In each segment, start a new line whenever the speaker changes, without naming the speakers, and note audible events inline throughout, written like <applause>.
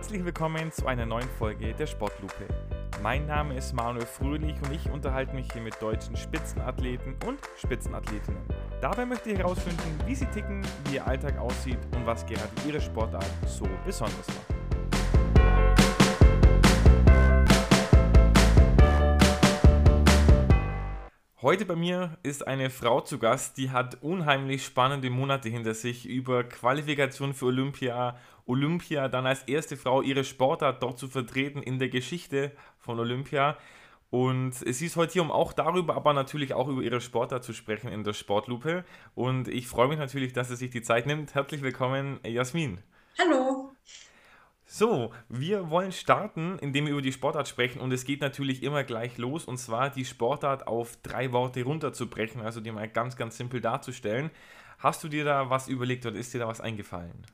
Herzlich willkommen zu einer neuen Folge der Sportlupe. Mein Name ist Manuel Fröhlich und ich unterhalte mich hier mit deutschen Spitzenathleten und Spitzenathletinnen. Dabei möchte ich herausfinden, wie sie ticken, wie ihr Alltag aussieht und was gerade ihre Sportart so besonders macht. Heute bei mir ist eine Frau zu Gast, die hat unheimlich spannende Monate hinter sich über Qualifikation für Olympia, Olympia, dann als erste Frau ihre Sportart dort zu vertreten in der Geschichte von Olympia. Und sie ist heute hier, um auch darüber, aber natürlich auch über ihre Sportart zu sprechen in der Sportlupe. Und ich freue mich natürlich, dass sie sich die Zeit nimmt. Herzlich willkommen, Jasmin.
Hallo.
So, wir wollen starten, indem wir über die Sportart sprechen und es geht natürlich immer gleich los und zwar die Sportart auf drei Worte runterzubrechen, also die mal ganz, ganz simpel darzustellen. Hast du dir da was überlegt oder ist dir da was eingefallen?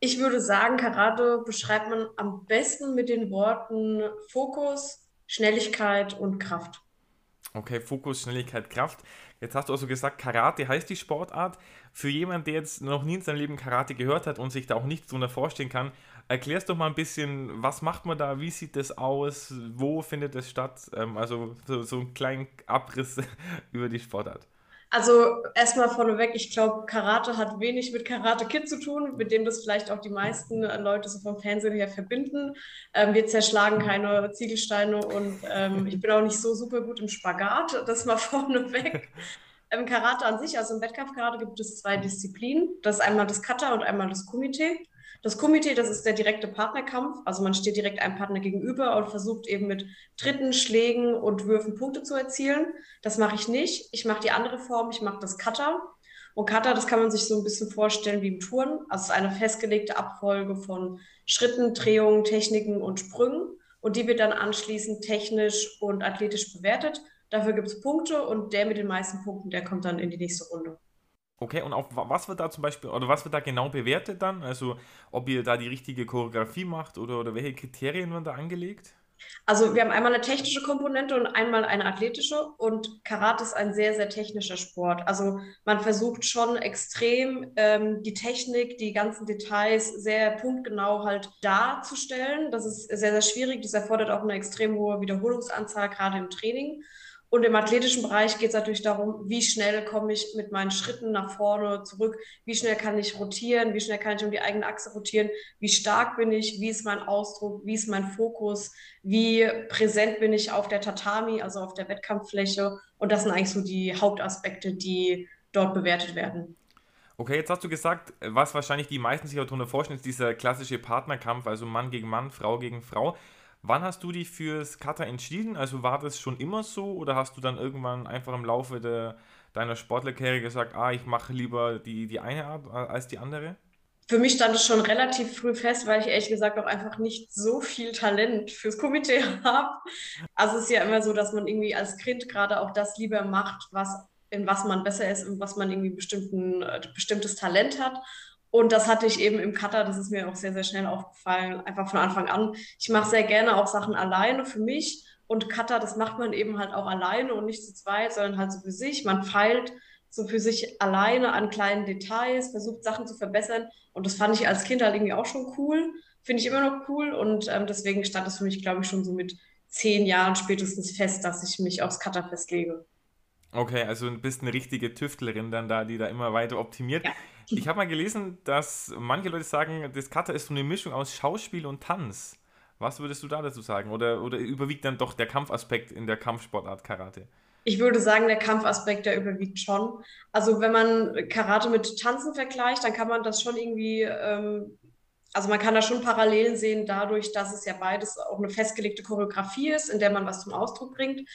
Ich würde sagen, Karate beschreibt man am besten mit den Worten Fokus, Schnelligkeit und Kraft.
Okay, Fokus, Schnelligkeit, Kraft. Jetzt hast du also gesagt, Karate heißt die Sportart. Für jemanden, der jetzt noch nie in seinem Leben Karate gehört hat und sich da auch nichts darunter vorstellen kann, erklärst doch mal ein bisschen, was macht man da, wie sieht das aus, wo findet es statt? Ähm, also so, so einen kleinen Abriss <laughs> über die Sportart.
Also erstmal vorneweg, ich glaube, Karate hat wenig mit Karate Kid zu tun, mit dem das vielleicht auch die meisten Leute so vom Fernsehen her verbinden. Ähm, wir zerschlagen keine Ziegelsteine und ähm, ich bin auch nicht so super gut im Spagat, das mal <laughs> vorneweg. Im Karate an sich, also im Wettkampfkarate gibt es zwei Disziplinen. Das ist einmal das Kata und einmal das Kumite. Das Komitee, das ist der direkte Partnerkampf. Also man steht direkt einem Partner gegenüber und versucht eben mit Tritten, Schlägen und Würfen Punkte zu erzielen. Das mache ich nicht. Ich mache die andere Form, ich mache das Cutter. Und Cutter, das kann man sich so ein bisschen vorstellen wie im Touren. Also es ist eine festgelegte Abfolge von Schritten, Drehungen, Techniken und Sprüngen. Und die wird dann anschließend technisch und athletisch bewertet. Dafür gibt es Punkte und der mit den meisten Punkten, der kommt dann in die nächste Runde.
Okay, und auf was wird da zum Beispiel, oder was wird da genau bewertet dann? Also ob ihr da die richtige Choreografie macht oder, oder welche Kriterien werden da angelegt?
Also wir haben einmal eine technische Komponente und einmal eine athletische und Karate ist ein sehr, sehr technischer Sport. Also man versucht schon extrem ähm, die Technik, die ganzen Details sehr punktgenau halt darzustellen. Das ist sehr, sehr schwierig. Das erfordert auch eine extrem hohe Wiederholungsanzahl, gerade im Training. Und im athletischen Bereich geht es natürlich darum, wie schnell komme ich mit meinen Schritten nach vorne, zurück, wie schnell kann ich rotieren, wie schnell kann ich um die eigene Achse rotieren, wie stark bin ich, wie ist mein Ausdruck, wie ist mein Fokus, wie präsent bin ich auf der Tatami, also auf der Wettkampffläche. Und das sind eigentlich so die Hauptaspekte, die dort bewertet werden.
Okay, jetzt hast du gesagt, was wahrscheinlich die meisten sich darunter vorstellen, ist dieser klassische Partnerkampf, also Mann gegen Mann, Frau gegen Frau. Wann hast du dich fürs Kata entschieden? Also war das schon immer so oder hast du dann irgendwann einfach im Laufe de, deiner Sportlerkarriere gesagt, ah, ich mache lieber die, die eine Art als die andere?
Für mich stand es schon relativ früh fest, weil ich ehrlich gesagt auch einfach nicht so viel Talent fürs Komitee <laughs> habe. Also es ist ja immer so, dass man irgendwie als Kind gerade auch das lieber macht, was in was man besser ist und was man irgendwie bestimmten, äh, bestimmtes Talent hat. Und das hatte ich eben im Cutter, das ist mir auch sehr, sehr schnell aufgefallen, einfach von Anfang an. Ich mache sehr gerne auch Sachen alleine für mich. Und Cutter, das macht man eben halt auch alleine und nicht zu zweit, sondern halt so für sich. Man feilt so für sich alleine an kleinen Details, versucht Sachen zu verbessern. Und das fand ich als Kind halt irgendwie auch schon cool. Finde ich immer noch cool. Und ähm, deswegen stand es für mich, glaube ich, schon so mit zehn Jahren spätestens fest, dass ich mich aufs Cutter festlege.
Okay, also du bist eine richtige Tüftlerin dann da, die da immer weiter optimiert. Ja. Ich habe mal gelesen, dass manche Leute sagen, das Kata ist so eine Mischung aus Schauspiel und Tanz. Was würdest du da dazu sagen? Oder, oder überwiegt dann doch der Kampfaspekt in der Kampfsportart Karate?
Ich würde sagen, der Kampfaspekt, der überwiegt schon. Also wenn man Karate mit Tanzen vergleicht, dann kann man das schon irgendwie, ähm, also man kann da schon Parallelen sehen, dadurch, dass es ja beides auch eine festgelegte Choreografie ist, in der man was zum Ausdruck bringt.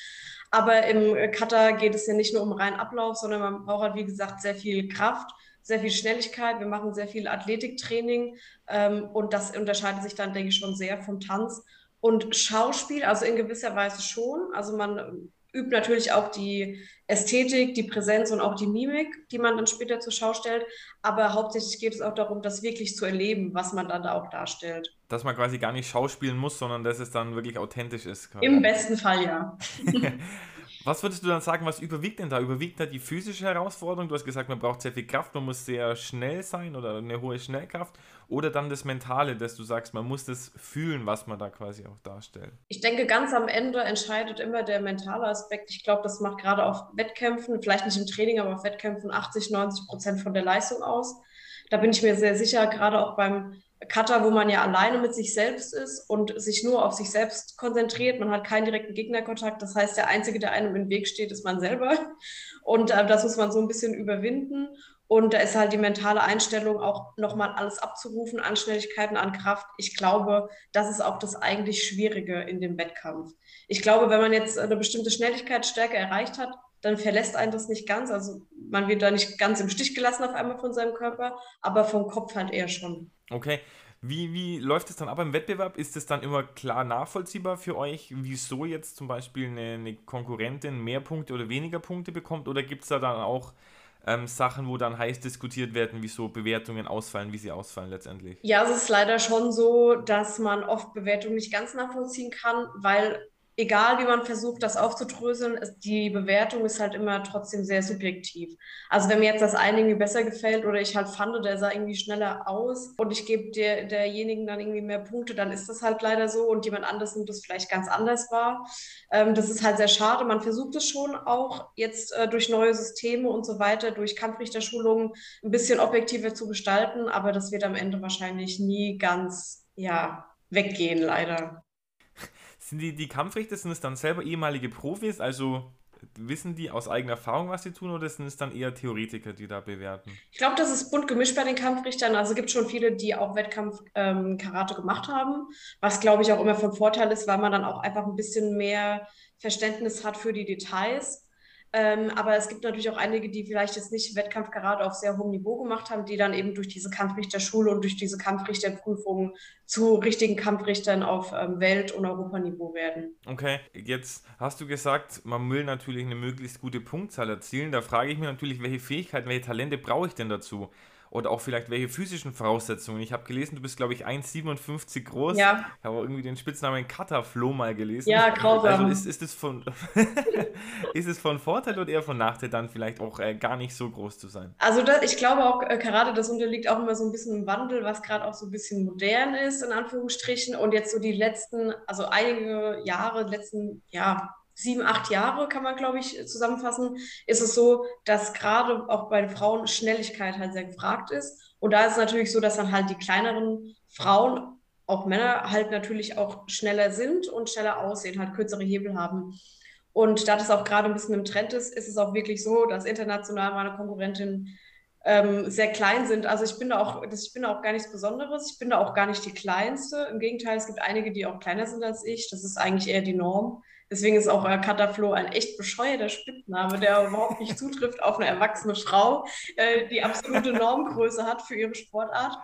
Aber im Kata geht es ja nicht nur um reinen Ablauf, sondern man braucht halt, wie gesagt, sehr viel Kraft sehr viel Schnelligkeit, wir machen sehr viel Athletiktraining ähm, und das unterscheidet sich dann, denke ich, schon sehr vom Tanz. Und Schauspiel, also in gewisser Weise schon. Also man übt natürlich auch die Ästhetik, die Präsenz und auch die Mimik, die man dann später zur Schau stellt. Aber hauptsächlich geht es auch darum, das wirklich zu erleben, was man dann da auch darstellt.
Dass man quasi gar nicht schauspielen muss, sondern dass es dann wirklich authentisch ist.
Quasi. Im besten Fall ja. <laughs>
Was würdest du dann sagen, was überwiegt denn da? Überwiegt da die physische Herausforderung? Du hast gesagt, man braucht sehr viel Kraft, man muss sehr schnell sein oder eine hohe Schnellkraft. Oder dann das Mentale, dass du sagst, man muss das fühlen, was man da quasi auch darstellt?
Ich denke, ganz am Ende entscheidet immer der mentale Aspekt. Ich glaube, das macht gerade auf Wettkämpfen, vielleicht nicht im Training, aber auf Wettkämpfen 80, 90 Prozent von der Leistung aus. Da bin ich mir sehr sicher, gerade auch beim Cutter, wo man ja alleine mit sich selbst ist und sich nur auf sich selbst konzentriert. Man hat keinen direkten Gegnerkontakt. Das heißt, der Einzige, der einem im Weg steht, ist man selber. Und äh, das muss man so ein bisschen überwinden. Und da ist halt die mentale Einstellung auch nochmal alles abzurufen an Schnelligkeiten, an Kraft. Ich glaube, das ist auch das eigentlich Schwierige in dem Wettkampf. Ich glaube, wenn man jetzt eine bestimmte Schnelligkeitsstärke erreicht hat, dann verlässt einen das nicht ganz. Also man wird da nicht ganz im Stich gelassen auf einmal von seinem Körper, aber vom Kopf halt eher schon.
Okay. Wie, wie läuft es dann ab im Wettbewerb? Ist es dann immer klar nachvollziehbar für euch, wieso jetzt zum Beispiel eine, eine Konkurrentin mehr Punkte oder weniger Punkte bekommt? Oder gibt es da dann auch ähm, Sachen, wo dann heiß diskutiert werden, wieso Bewertungen ausfallen, wie sie ausfallen letztendlich?
Ja, es ist leider schon so, dass man oft Bewertungen nicht ganz nachvollziehen kann, weil egal wie man versucht, das aufzudröseln, ist, die Bewertung ist halt immer trotzdem sehr subjektiv. Also wenn mir jetzt das eine irgendwie besser gefällt oder ich halt fand, der sah irgendwie schneller aus und ich gebe der, derjenigen dann irgendwie mehr Punkte, dann ist das halt leider so und jemand anders nimmt es vielleicht ganz anders wahr. Ähm, das ist halt sehr schade. Man versucht es schon auch jetzt äh, durch neue Systeme und so weiter, durch Kampfrichterschulungen ein bisschen objektiver zu gestalten, aber das wird am Ende wahrscheinlich nie ganz, ja, weggehen, leider.
Sind die, die Kampfrichter, sind es dann selber ehemalige Profis, also wissen die aus eigener Erfahrung, was sie tun, oder sind es dann eher Theoretiker, die da bewerten?
Ich glaube, das ist bunt gemischt bei den Kampfrichtern. Also es gibt schon viele, die auch Wettkampf-Karate ähm, gemacht haben, was glaube ich auch immer von Vorteil ist, weil man dann auch einfach ein bisschen mehr Verständnis hat für die Details. Ähm, aber es gibt natürlich auch einige, die vielleicht jetzt nicht Wettkampf gerade auf sehr hohem Niveau gemacht haben, die dann eben durch diese Kampfrichterschule und durch diese Kampfrichterprüfungen zu richtigen Kampfrichtern auf ähm, Welt- und Europaniveau werden.
Okay, jetzt hast du gesagt, man will natürlich eine möglichst gute Punktzahl erzielen. Da frage ich mich natürlich, welche Fähigkeiten, welche Talente brauche ich denn dazu? Oder auch vielleicht welche physischen Voraussetzungen. Ich habe gelesen, du bist, glaube ich, 1,57 groß.
Ja.
Ich habe irgendwie den Spitznamen Cutterflow mal gelesen.
Ja, grausam.
Also ist, ist, es von, <laughs> ist es von Vorteil oder eher von Nachteil dann vielleicht auch äh, gar nicht so groß zu sein?
Also das, ich glaube auch, äh, Karate, das unterliegt auch immer so ein bisschen im Wandel, was gerade auch so ein bisschen modern ist, in Anführungsstrichen. Und jetzt so die letzten, also einige Jahre, letzten, ja, sieben, acht Jahre, kann man, glaube ich, zusammenfassen, ist es so, dass gerade auch bei Frauen Schnelligkeit halt sehr gefragt ist. Und da ist es natürlich so, dass dann halt die kleineren Frauen, auch Männer, halt natürlich auch schneller sind und schneller aussehen, halt kürzere Hebel haben. Und da das auch gerade ein bisschen im Trend ist, ist es auch wirklich so, dass international meine Konkurrentinnen ähm, sehr klein sind. Also ich bin da auch, ich bin da auch gar nichts Besonderes. Ich bin da auch gar nicht die kleinste. Im Gegenteil, es gibt einige, die auch kleiner sind als ich. Das ist eigentlich eher die Norm. Deswegen ist auch äh, Kataflo ein echt bescheuerter Spitzname, der überhaupt nicht zutrifft auf eine erwachsene Frau, äh, die absolute Normgröße hat für ihre Sportart.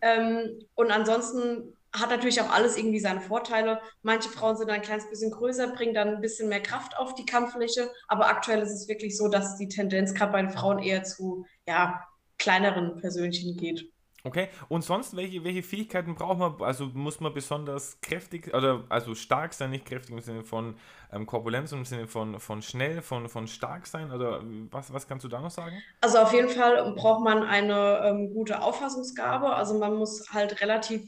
Ähm, und ansonsten hat natürlich auch alles irgendwie seine Vorteile. Manche Frauen sind ein kleines bisschen größer, bringen dann ein bisschen mehr Kraft auf die Kampffläche. Aber aktuell ist es wirklich so, dass die Tendenz gerade bei den Frauen eher zu ja, kleineren Persönchen geht.
Okay, und sonst, welche, welche Fähigkeiten braucht man? Also muss man besonders kräftig oder also stark sein, nicht kräftig im Sinne von ähm, Korpulenz, im Sinne von, von schnell, von, von stark sein? Oder was, was kannst du da noch sagen?
Also auf jeden Fall braucht man eine ähm, gute Auffassungsgabe. Also man muss halt relativ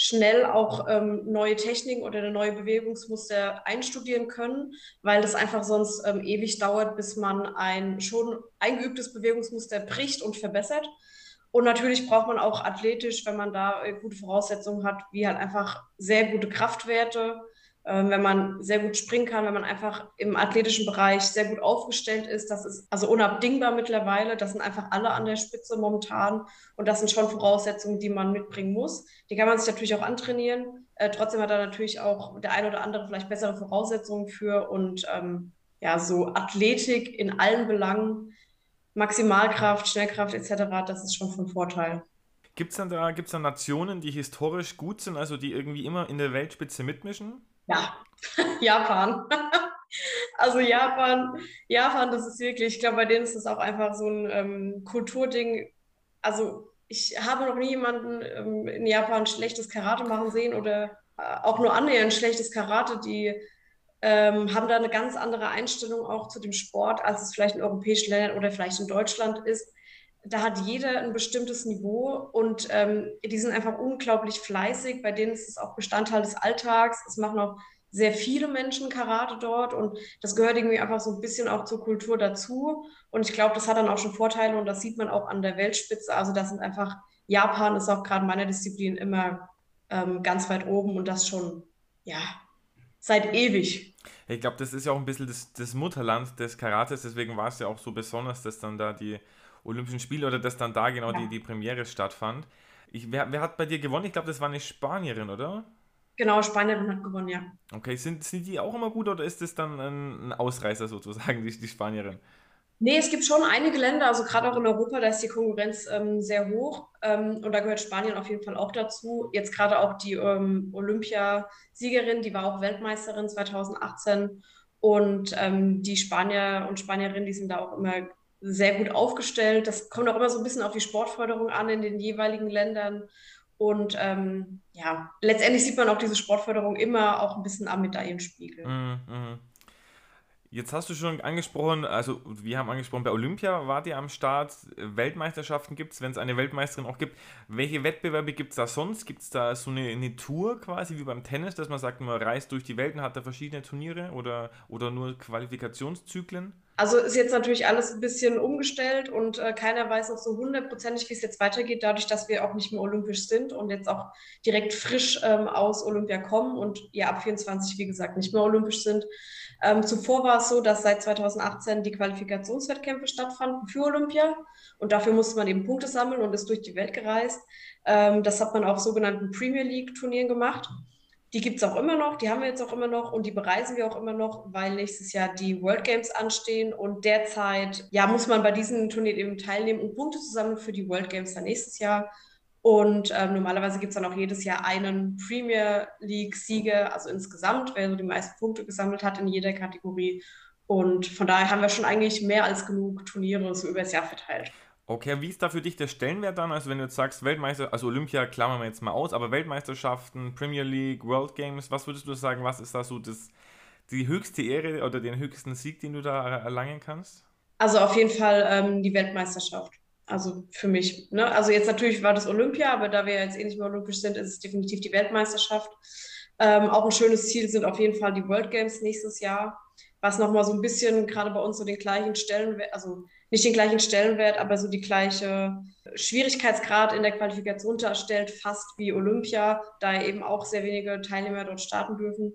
schnell auch ähm, neue Techniken oder neue Bewegungsmuster einstudieren können, weil das einfach sonst ähm, ewig dauert, bis man ein schon eingeübtes Bewegungsmuster bricht und verbessert. Und natürlich braucht man auch athletisch, wenn man da äh, gute Voraussetzungen hat, wie halt einfach sehr gute Kraftwerte, ähm, wenn man sehr gut springen kann, wenn man einfach im athletischen Bereich sehr gut aufgestellt ist. Das ist also unabdingbar mittlerweile. Das sind einfach alle an der Spitze momentan. Und das sind schon Voraussetzungen, die man mitbringen muss. Die kann man sich natürlich auch antrainieren. Äh, trotzdem hat da natürlich auch der ein oder andere vielleicht bessere Voraussetzungen für. Und ähm, ja, so Athletik in allen Belangen Maximalkraft, Schnellkraft etc., das ist schon von Vorteil.
Gibt es dann da gibt's da Nationen, die historisch gut sind, also die irgendwie immer in der Weltspitze mitmischen?
Ja, <laughs> Japan. <laughs> also Japan, Japan, das ist wirklich, ich glaube, bei denen ist das auch einfach so ein ähm, Kulturding. Also ich habe noch nie jemanden ähm, in Japan schlechtes Karate machen sehen oder äh, auch nur annähernd schlechtes Karate. Die ähm, haben da eine ganz andere Einstellung auch zu dem Sport, als es vielleicht in europäischen Ländern oder vielleicht in Deutschland ist. Da hat jeder ein bestimmtes Niveau und ähm, die sind einfach unglaublich fleißig. Bei denen ist es auch Bestandteil des Alltags. Es machen auch sehr viele Menschen Karate dort und das gehört irgendwie einfach so ein bisschen auch zur Kultur dazu. Und ich glaube, das hat dann auch schon Vorteile und das sieht man auch an der Weltspitze. Also das sind einfach, Japan ist auch gerade in meiner Disziplin immer ähm, ganz weit oben und das schon, ja, seit ewig.
Ich glaube, das ist ja auch ein bisschen das, das Mutterland des Karates, deswegen war es ja auch so besonders, dass dann da die Olympischen Spiele oder dass dann da genau ja. die, die Premiere stattfand. Ich, wer, wer hat bei dir gewonnen? Ich glaube, das war eine Spanierin, oder?
Genau, Spanien hat gewonnen, ja.
Okay, sind, sind die auch immer gut oder ist das dann ein, Ausreißer sozusagen, die, die Spanierin?
Nee, es gibt schon einige Länder, also gerade auch in Europa, da ist die Konkurrenz ähm, sehr hoch ähm, und da gehört Spanien auf jeden Fall auch dazu. Jetzt gerade auch die ähm, Olympiasiegerin, die war auch Weltmeisterin 2018 und ähm, die Spanier und Spanierinnen, die sind da auch immer sehr gut aufgestellt. Das kommt auch immer so ein bisschen auf die Sportförderung an in den jeweiligen Ländern. Und ähm, ja, letztendlich sieht man auch diese Sportförderung immer auch ein bisschen am Medaillenspiegel.
Mm, mm. Jetzt hast du schon angesprochen, also wir haben angesprochen, bei Olympia wart ihr am Start, Weltmeisterschaften gibt es, wenn es eine Weltmeisterin auch gibt. Welche Wettbewerbe gibt es da sonst? Gibt es da so eine, eine, Tour quasi wie beim Tennis, dass man sagt, man reist durch die Welt und hat da verschiedene Turniere oder, oder nur Qualifikationszyklen?
Also ist jetzt natürlich alles ein bisschen umgestellt und äh, keiner weiß auch so hundertprozentig, wie es jetzt weitergeht, dadurch, dass wir auch nicht mehr olympisch sind und jetzt auch direkt frisch ähm, aus Olympia kommen und ja ab 24, wie gesagt, nicht mehr olympisch sind. Ähm, zuvor war es so, dass seit 2018 die Qualifikationswettkämpfe stattfanden für Olympia und dafür musste man eben Punkte sammeln und ist durch die Welt gereist. Ähm, das hat man auf sogenannten Premier League Turnieren gemacht. Die gibt es auch immer noch, die haben wir jetzt auch immer noch und die bereisen wir auch immer noch, weil nächstes Jahr die World Games anstehen und derzeit ja, muss man bei diesen Turnieren eben teilnehmen und Punkte zusammen für die World Games dann nächstes Jahr. Und ähm, normalerweise gibt es dann auch jedes Jahr einen Premier League-Sieger, also insgesamt, wer so die meisten Punkte gesammelt hat in jeder Kategorie. Und von daher haben wir schon eigentlich mehr als genug Turniere so über das Jahr verteilt.
Okay, wie ist da für dich der Stellenwert dann? Also wenn du jetzt sagst, Weltmeister, also Olympia klammern wir jetzt mal aus, aber Weltmeisterschaften, Premier League, World Games, was würdest du sagen, was ist da so das, die höchste Ehre oder den höchsten Sieg, den du da erlangen kannst?
Also auf jeden Fall ähm, die Weltmeisterschaft. Also für mich. Ne? Also jetzt natürlich war das Olympia, aber da wir jetzt eh nicht mehr olympisch sind, ist es definitiv die Weltmeisterschaft. Ähm, auch ein schönes Ziel sind auf jeden Fall die World Games nächstes Jahr, was nochmal so ein bisschen gerade bei uns so den gleichen Stellenwert, also nicht den gleichen Stellenwert, aber so die gleiche Schwierigkeitsgrad in der Qualifikation darstellt, fast wie Olympia, da eben auch sehr wenige Teilnehmer dort starten dürfen.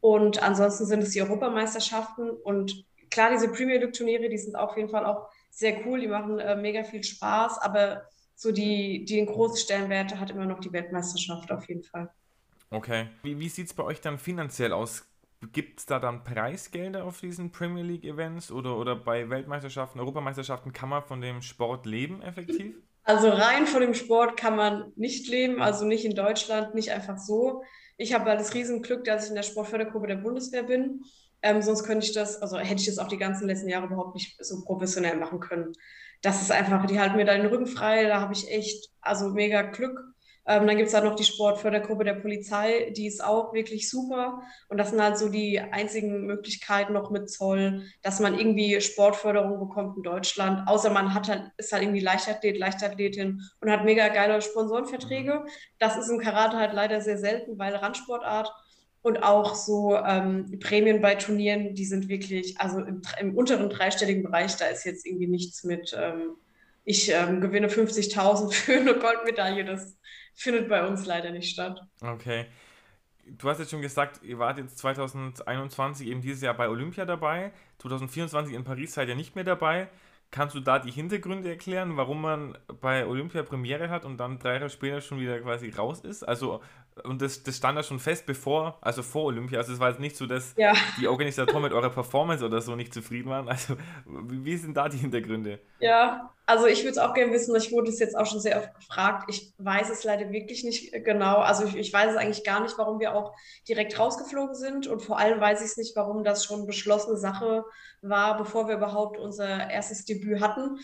Und ansonsten sind es die Europameisterschaften und klar, diese Premier League Turniere, die sind auf jeden Fall auch sehr cool, die machen äh, mega viel Spaß, aber so die, die den großen Stellenwert hat immer noch die Weltmeisterschaft auf jeden Fall.
Okay. Wie, wie sieht es bei euch dann finanziell aus? Gibt es da dann Preisgelder auf diesen Premier League Events oder, oder bei Weltmeisterschaften, Europameisterschaften kann man von dem Sport leben effektiv?
Also rein von dem Sport kann man nicht leben, also nicht in Deutschland, nicht einfach so. Ich habe halt das Riesenglück, dass ich in der Sportfördergruppe der Bundeswehr bin. Ähm, sonst könnte ich das, also hätte ich das auch die ganzen letzten Jahre überhaupt nicht so professionell machen können. Das ist einfach, die halten mir da den Rücken frei, da habe ich echt, also mega Glück. Ähm, dann gibt es halt noch die Sportfördergruppe der Polizei, die ist auch wirklich super. Und das sind halt so die einzigen Möglichkeiten noch mit Zoll, dass man irgendwie Sportförderung bekommt in Deutschland. Außer man hat halt, ist halt irgendwie Leichtathlet, Leichtathletin und hat mega geile Sponsorenverträge. Das ist im Karate halt leider sehr selten, weil Randsportart. Und auch so ähm, Prämien bei Turnieren, die sind wirklich, also im, im, unteren dreistelligen Bereich, da ist jetzt irgendwie nichts mit, ähm, ich ähm, gewinne 50.000 <laughs> für eine Goldmedaille. Das findet bei uns leider nicht statt.
Okay. Du hast jetzt schon gesagt, ihr wart jetzt 2021 eben dieses Jahr bei Olympia dabei. 2024 in Paris seid ihr nicht mehr dabei. Kannst du da die Hintergründe erklären, warum man bei Olympia Premiere hat und dann drei Jahre später schon wieder quasi raus ist? Also und das, das stand da schon fest bevor, also vor Olympia. Also es war jetzt nicht so, dass ja. die Organisatoren mit eurer Performance oder so nicht zufrieden waren. Also wie sind da die Hintergründe?
Ja, also ich würde es auch gerne wissen, ich wurde es jetzt auch schon sehr oft gefragt. Ich weiß es leider wirklich nicht genau. Also ich, ich weiß es eigentlich gar nicht, warum wir auch direkt rausgeflogen sind. Und vor allem weiß ich es nicht, warum das schon beschlossene Sache war, bevor wir überhaupt unser erstes Debüt hatten.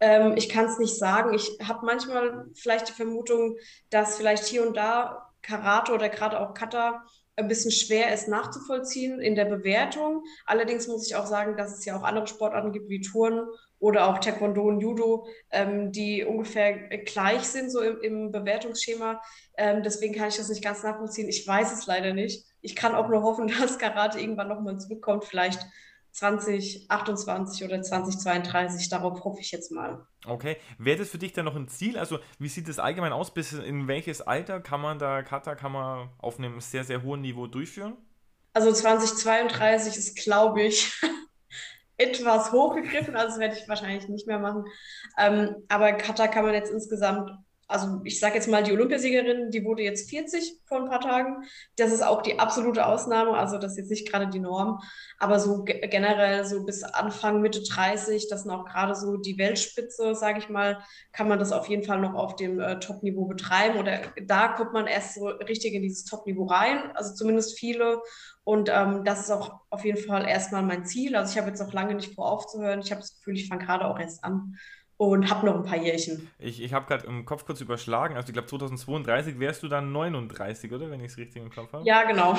Ähm, ich kann es nicht sagen. Ich habe manchmal vielleicht die Vermutung, dass vielleicht hier und da Karate oder gerade auch Kata ein bisschen schwer ist nachzuvollziehen in der Bewertung. Allerdings muss ich auch sagen, dass es ja auch andere Sportarten gibt wie Touren oder auch Taekwondo und Judo, ähm, die ungefähr gleich sind so im, im Bewertungsschema. Ähm, deswegen kann ich das nicht ganz nachvollziehen. Ich weiß es leider nicht. Ich kann auch nur hoffen, <laughs> dass Karate irgendwann nochmal zurückkommt, vielleicht 2028 oder 2032. Darauf hoffe ich jetzt mal.
Okay. Wäre das für dich dann noch ein Ziel? Also, wie sieht es allgemein aus? Bis in welches Alter kann man da Kata kann man auf einem sehr, sehr hohen Niveau durchführen?
Also 2032 ist, glaube ich, <laughs> etwas hochgegriffen. Also das werde ich wahrscheinlich nicht mehr machen. Ähm, aber Kata kann man jetzt insgesamt also ich sage jetzt mal, die Olympiasiegerin, die wurde jetzt 40 vor ein paar Tagen. Das ist auch die absolute Ausnahme, also das ist jetzt nicht gerade die Norm, aber so generell so bis Anfang, Mitte 30, das sind auch gerade so die Weltspitze, sage ich mal, kann man das auf jeden Fall noch auf dem äh, Top-Niveau betreiben oder da kommt man erst so richtig in dieses Top-Niveau rein, also zumindest viele und ähm, das ist auch auf jeden Fall erstmal mein Ziel. Also ich habe jetzt noch lange nicht vor aufzuhören. Ich habe das Gefühl, ich fange gerade auch erst an und habe noch ein paar Jährchen.
Ich, ich habe gerade im Kopf kurz überschlagen, also ich glaube 2032 wärst du dann 39, oder? Wenn ich es richtig im Kopf habe.
Ja, genau.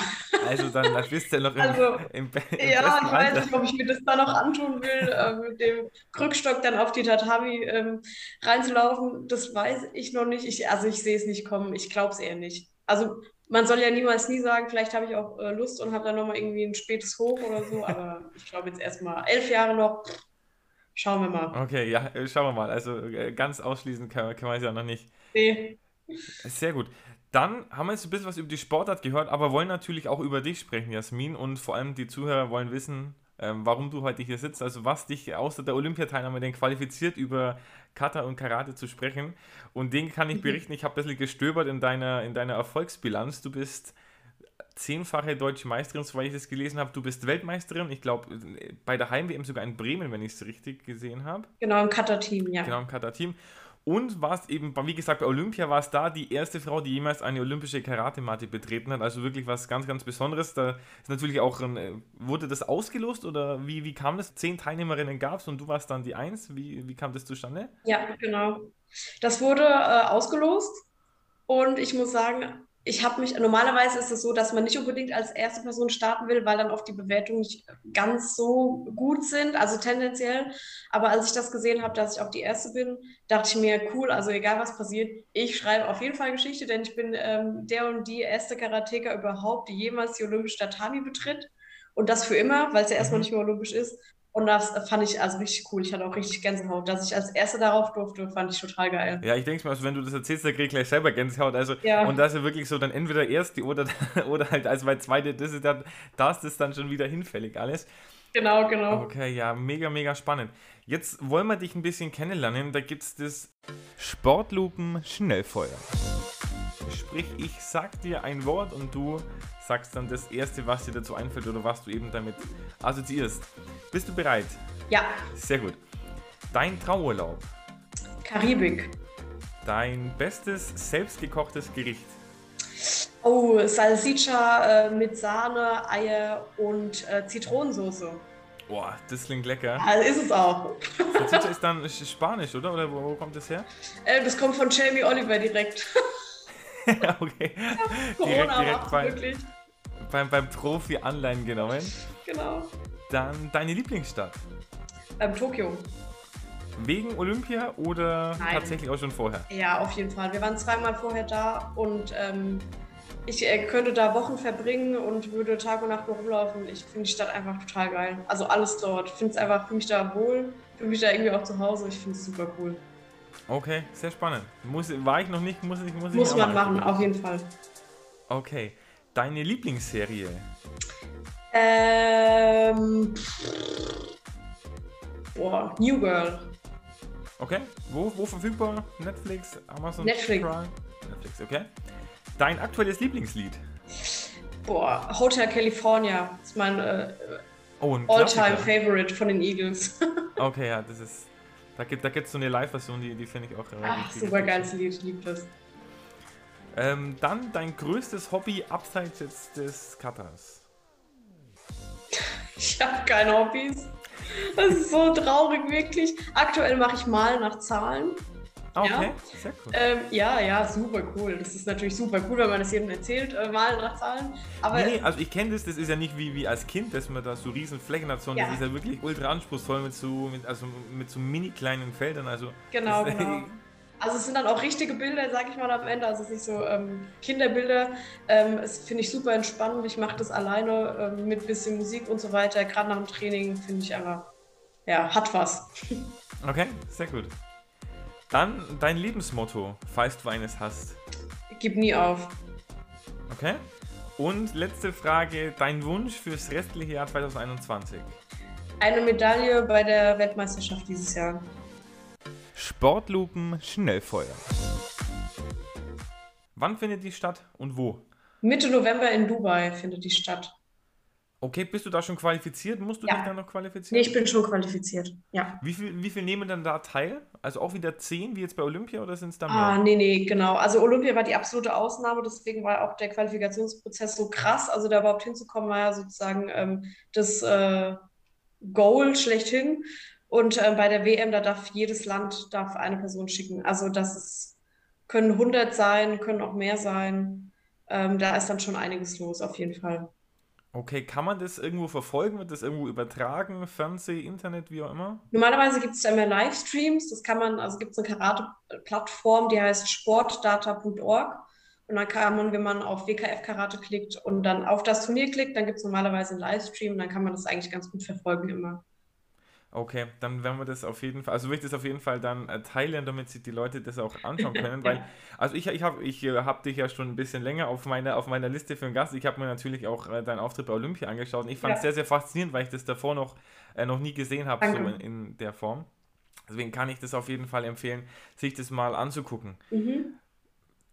Also dann, dann bist du ja noch im,
also,
im,
im Ja, ich weiß nicht, ob ich mir das da noch antun will, äh, mit dem Krückstock dann auf die Tatami ähm, reinzulaufen. Das weiß ich noch nicht. Ich, also ich sehe es nicht kommen. Ich glaube es eher nicht. Also man soll ja niemals nie sagen, vielleicht habe ich auch äh, Lust und habe dann nochmal irgendwie ein spätes Hoch oder so, aber ich glaube jetzt erstmal elf Jahre noch, Schauen wir mal.
Okay, ja, äh, schauen wir mal. Also äh, ganz ausschließen kann, kann man es ja noch nicht. Nee. Sehr gut. Dann haben wir jetzt ein bisschen was über die Sportart gehört, aber wollen natürlich auch über dich sprechen, Jasmin. Und vor allem die Zuhörer wollen wissen, ähm, warum du heute hier sitzt. Also was dich außer der Olympiateilnahme denn qualifiziert, über Kata und Karate zu sprechen. Und den kann ich berichten. Ich habe ein bisschen gestöbert in deiner, in deiner Erfolgsbilanz. Du bist zehnfache deutsche Meisterin, soweit ich das gelesen habe. Du bist Weltmeisterin, ich glaube, bei der Heim-WM sogar in Bremen, wenn ich es richtig gesehen habe.
Genau, im Kata-Team, ja.
Genau, im Kata-Team. Und warst eben, wie gesagt, bei Olympia war es da die erste Frau, die jemals eine olympische Karatematte betreten hat. Also wirklich was ganz, ganz Besonderes. Da ist natürlich auch, ein, äh, wurde das ausgelost oder wie, wie kam das? Zehn Teilnehmerinnen gab es und du warst dann die Eins. Wie, wie kam das zustande?
Ja, genau. Das wurde äh, ausgelost und ich muss sagen, ich habe mich, normalerweise ist es so, dass man nicht unbedingt als erste Person starten will, weil dann oft die Bewertungen nicht ganz so gut sind, also tendenziell. Aber als ich das gesehen habe, dass ich auch die erste bin, dachte ich mir, cool, also egal was passiert, ich schreibe auf jeden Fall Geschichte, denn ich bin ähm, der und die erste Karateka überhaupt, die jemals die olympische Tatami betritt. Und das für immer, weil es ja erstmal mhm. nicht mehr olympisch ist. Und das fand ich also richtig cool. Ich hatte auch richtig Gänsehaut. Dass ich als Erste darauf durfte, fand ich total geil.
Ja, ich denke mal, also wenn du das erzählst, dann krieg ich gleich selber Gänsehaut. Also, ja. Und das ist wirklich so dann entweder Erste oder, <laughs> oder halt als bei Zweite, das ist dann, das ist dann schon wieder hinfällig alles.
Genau, genau.
Okay, ja, mega, mega spannend. Jetzt wollen wir dich ein bisschen kennenlernen. Da gibt es das Sportlupen Schnellfeuer. Sprich, ich sag dir ein Wort und du sagst dann das Erste, was dir dazu einfällt oder was du eben damit assoziierst. Bist du bereit?
Ja.
Sehr gut. Dein Traumurlaub?
Karibik.
Dein bestes selbstgekochtes Gericht?
Oh, Salsiccia äh, mit Sahne, Eier und äh, Zitronensauce.
Boah, das klingt lecker.
Ja, ist es auch.
Salsiccia ist dann Spanisch, oder? Oder wo, wo kommt das her?
Äh, das kommt von Jamie Oliver direkt. <laughs> <laughs>
okay. Corona <laughs> direkt, direkt beim. Beim, beim Profi Anleihen genommen.
Genau.
Dann deine Lieblingsstadt?
Ähm, Tokio.
Wegen Olympia oder Nein. tatsächlich auch schon vorher?
Ja, auf jeden Fall. Wir waren zweimal vorher da und ähm, ich äh, könnte da Wochen verbringen und würde Tag und Nacht rumlaufen. Ich finde die Stadt einfach total geil. Also alles dort. Ich finde es einfach, fühle mich da wohl, fühle mich da irgendwie auch zu Hause. Ich finde es super cool.
Okay, sehr spannend. Muss, war ich noch nicht, muss ich
muss ich Muss man machen, auf jeden Fall.
Okay. Deine Lieblingsserie?
Ähm. Boah, New Girl.
Okay. Wo, wo verfügbar? Netflix, Amazon
Netflix.
Prime? Netflix, okay. Dein aktuelles Lieblingslied?
Boah, Hotel California. Das ist mein äh, oh, All-Time Favorite von den Eagles. <laughs>
okay, ja, das ist da gibt es da so eine Live-Version, die, die finde ich auch
äh, Ach, super geiles Lied, ich liebe das.
Ähm, dann dein größtes Hobby abseits jetzt des Cutters. <laughs>
Ich habe keine Hobbys. Das ist so traurig, wirklich. Aktuell mache ich mal nach Zahlen.
Okay,
ja.
sehr cool.
Ähm, ja, ja, super cool. Das ist natürlich super cool, wenn man das jedem erzählt, äh, mal nach Zahlen. Aber
Nee, nee, also ich kenne das, das ist ja nicht wie, wie als Kind, dass man da so riesen Flächen hat, sondern
Ja.
das ist ja wirklich ultra anspruchsvoll mit so, mit, also mit so mini kleinen Feldern. Also
Genau,
das,
genau. Also es sind dann auch richtige Bilder, sag ich mal am Ende. Also es ist nicht so ähm, Kinderbilder. Ähm, es finde ich super entspannend. Ich mache das alleine ähm, mit bisschen Musik und so weiter. Gerade nach dem Training finde ich einfach, ja, hat was. <laughs>
Okay, sehr gut. Dann dein Lebensmotto, falls du eines hast.
Gib nie auf.
Okay? Und letzte Frage, dein Wunsch fürs restliche Jahr 2021.
Eine Medaille bei der Weltmeisterschaft dieses Jahr.
Sportlupen Schnellfeuer. Wann findet die statt und wo?
Mitte November in Dubai findet die statt.
Okay, bist du da schon qualifiziert? Musst du
Ja.
dich da noch
Nee,
qualifizieren?
ich bin schon qualifiziert. Ja.
Wie viel, wie viel nehmen dann da teil? Also auch wieder 10 wie jetzt bei Olympia oder sind es da
Ah,
mehr?
nee, nee, genau. Also Olympia war die absolute Ausnahme, deswegen war auch der Qualifikationsprozess so krass. Also da überhaupt hinzukommen, war ja sozusagen ähm, das äh, Goal schlechthin. Und äh, bei der WM, da darf jedes Land darf eine Person schicken. Also das ist, können 100 sein, können auch mehr sein. Ähm, da ist dann schon einiges los, auf jeden Fall.
Okay, kann man das irgendwo verfolgen? Wird das irgendwo übertragen? Fernseh, Internet, wie auch immer?
Normalerweise gibt es da immer Livestreams. Das kann man, also gibt es eine Karate-Plattform, die heißt sportdata.org. Und dann kann man, wenn man auf WKF Karate klickt und dann auf das Turnier klickt, dann gibt es normalerweise einen Livestream. Dann kann man das eigentlich ganz gut verfolgen immer.
Okay, dann werden wir das auf jeden Fall, also will ich das auf jeden Fall dann äh, teilen, damit sich die Leute das auch anschauen können, weil, <laughs> also ich, ich habe ich, äh, hab dich ja schon ein bisschen länger auf meiner, auf meiner Liste für einen Gast. Ich habe mir natürlich auch äh, deinen Auftritt bei Olympia angeschaut und ich fand es
Ja.
sehr, sehr faszinierend, weil ich das davor noch, äh, noch nie gesehen habe, so in, in der Form. Deswegen kann ich das auf jeden Fall empfehlen, sich das mal anzugucken.
Mhm.